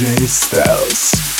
Styles.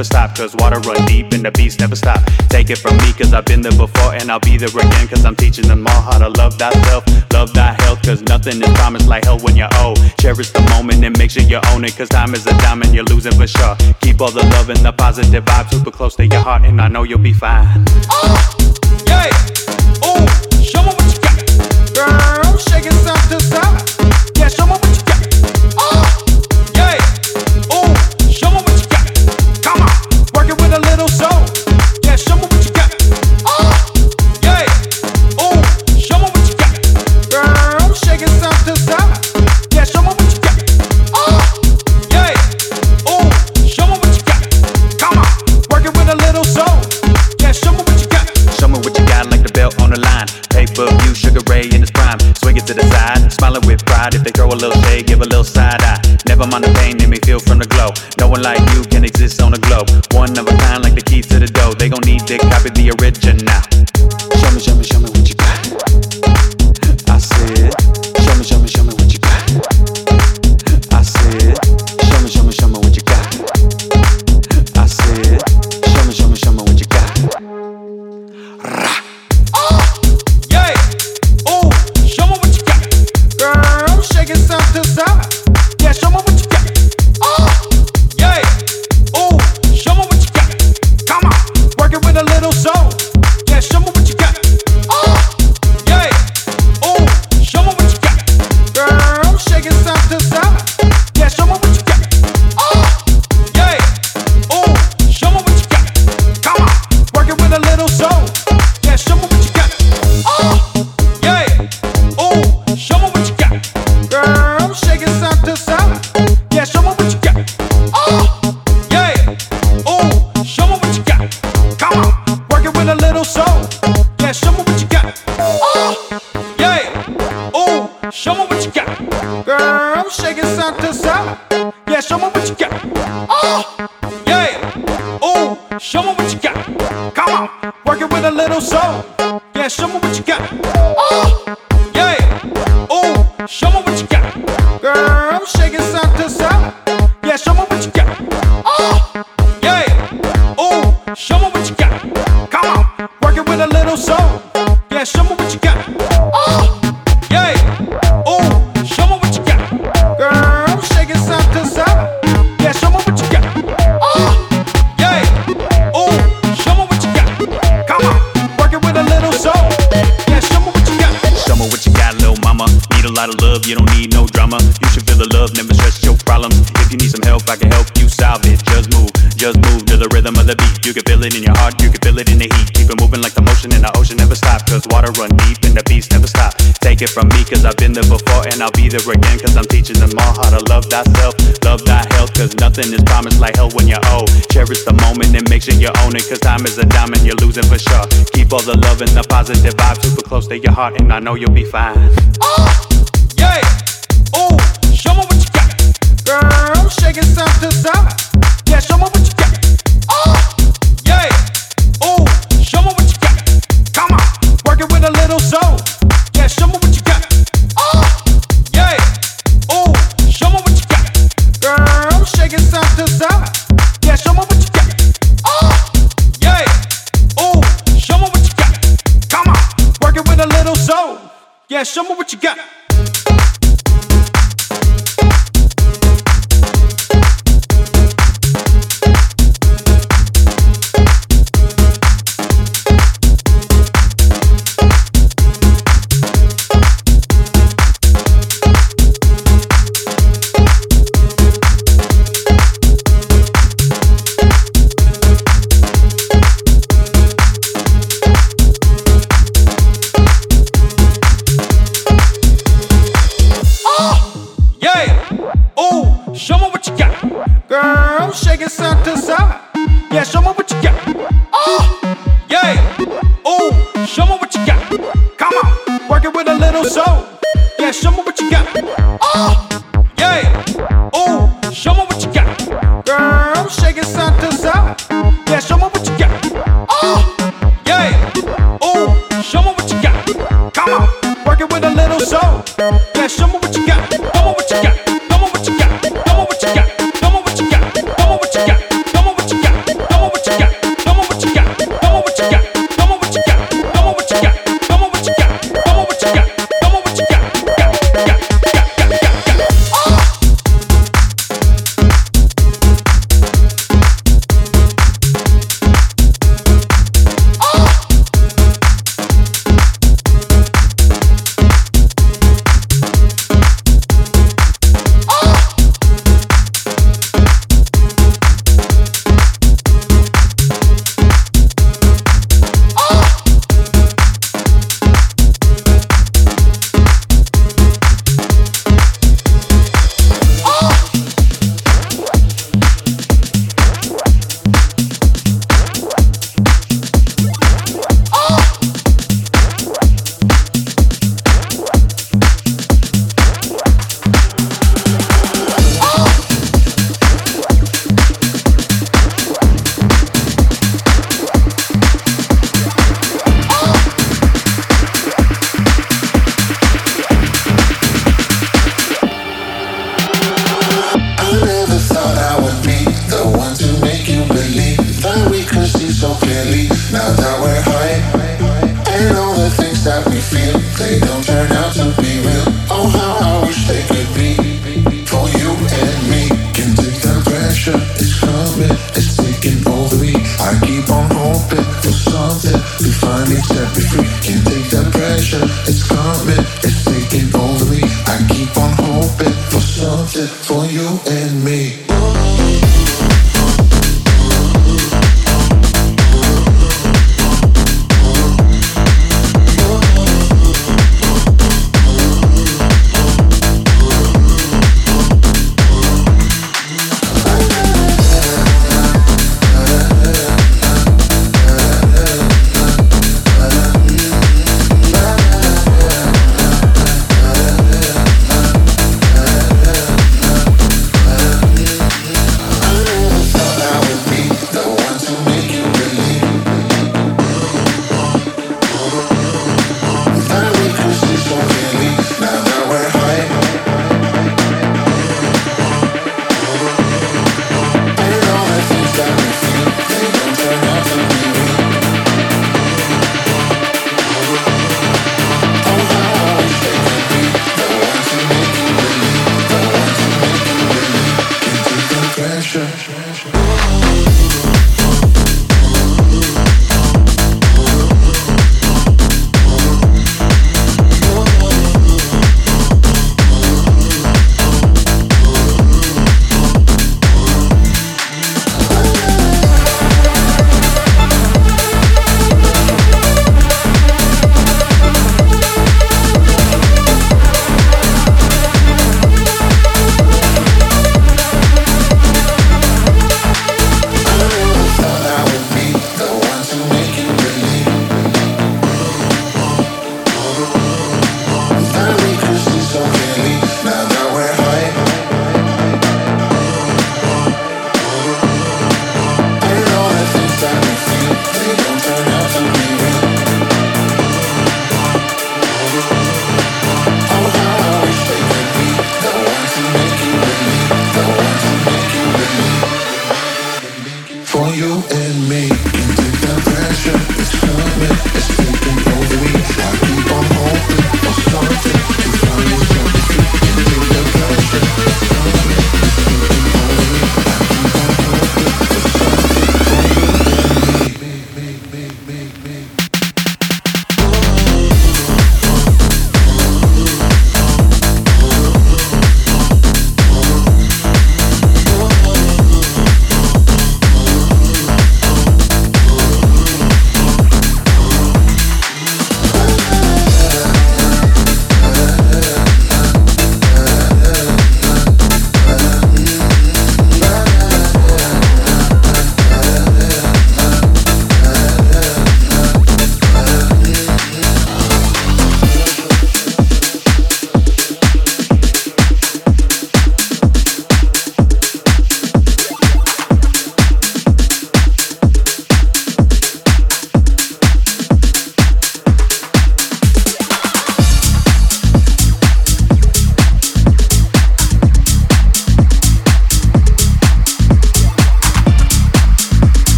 never stop Cause water run deep and the beast never stop. Take it from me cause I've been there before And I'll be there again cause I'm teaching them all How to love thyself, love thy health Cause nothing is promised like hell when you're old. Cherish the moment and make sure you own it Cause time is a diamond, you're losing for sure. Keep all the love and the positive vibes Super close to your heart and I know you'll be fine. Oh, yeah, oh, show ride. If they throw a little shade, give a little side eye. Never mind the pain, they me feel from the glow. No one like you can exist on the globe. One of a kind, like the keys to the dough. They gon' need to copy the original. Show me, show me, show me. Yeah, show me what you got. Oh, yeah. Oh, show me what you got. Come on, work it with a little soul. either again Cause I'm teaching them all how to love thyself, love thy health Cause nothing is promised like hell when you're old. Cherish the moment and make sure you own it Cause time is a diamond, you're losing for sure. Keep all the love and the positive vibes super close to your heart And I know you'll be fine. Oh! see so clearly now that we're high. And all the things that we feel, they don't turn out to be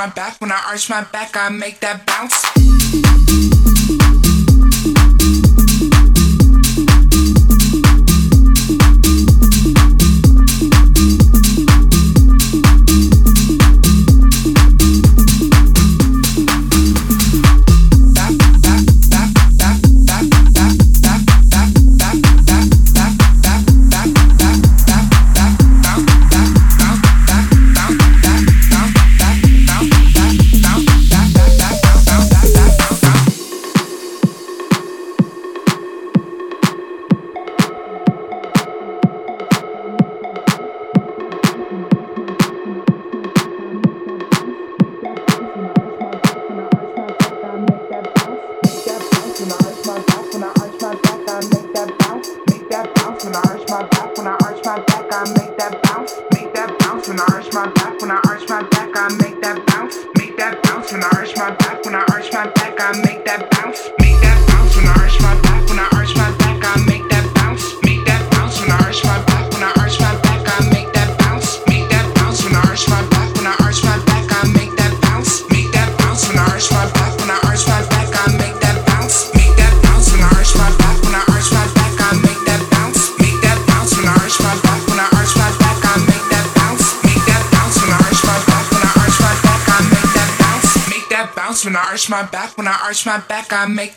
my back, when I arch my back, I make that bounce. Arch my back, I make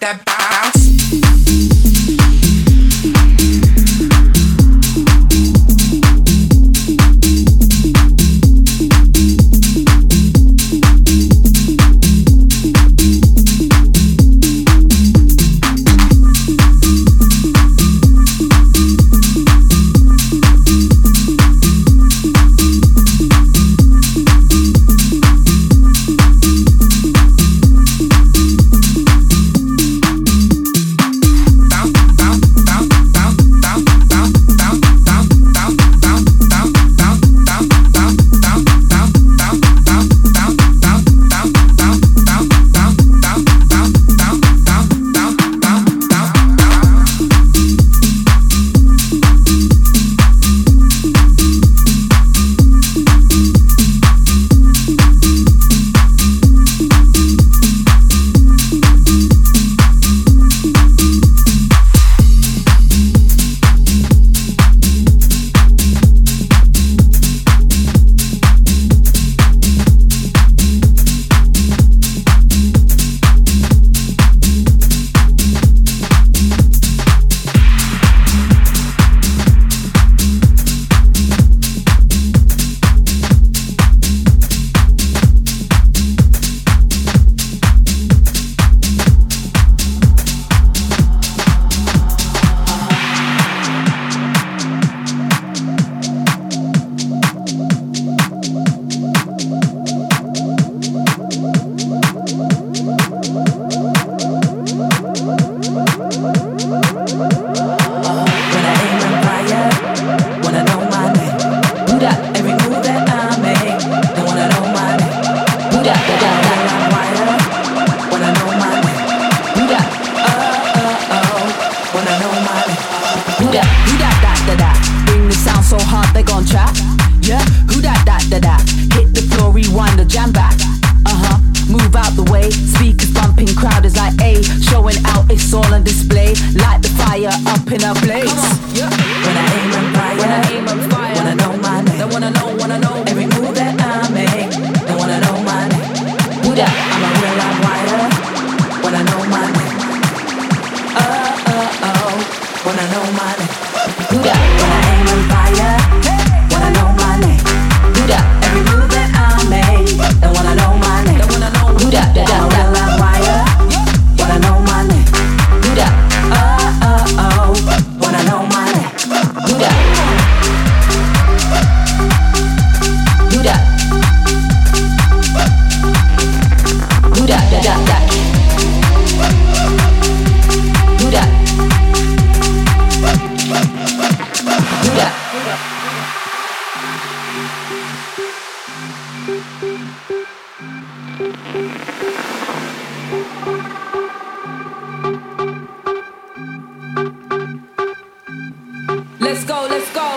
Let's go, let's go.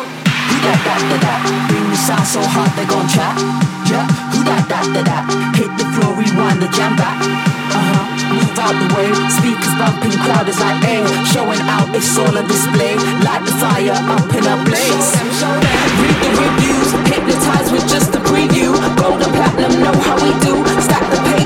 Who that, that, that, that? Bring the sound so hard they gon' trap. Yeah, who that, that, that, that? Hit the floor, rewind the jam back. Uh huh, move out the way. Speakers bumping, crowd is like, hey, showing out, it's all on display. Light the fire up in a blaze. Read the reviews, hypnotized with just a preview. And know how we do. Stop the paper,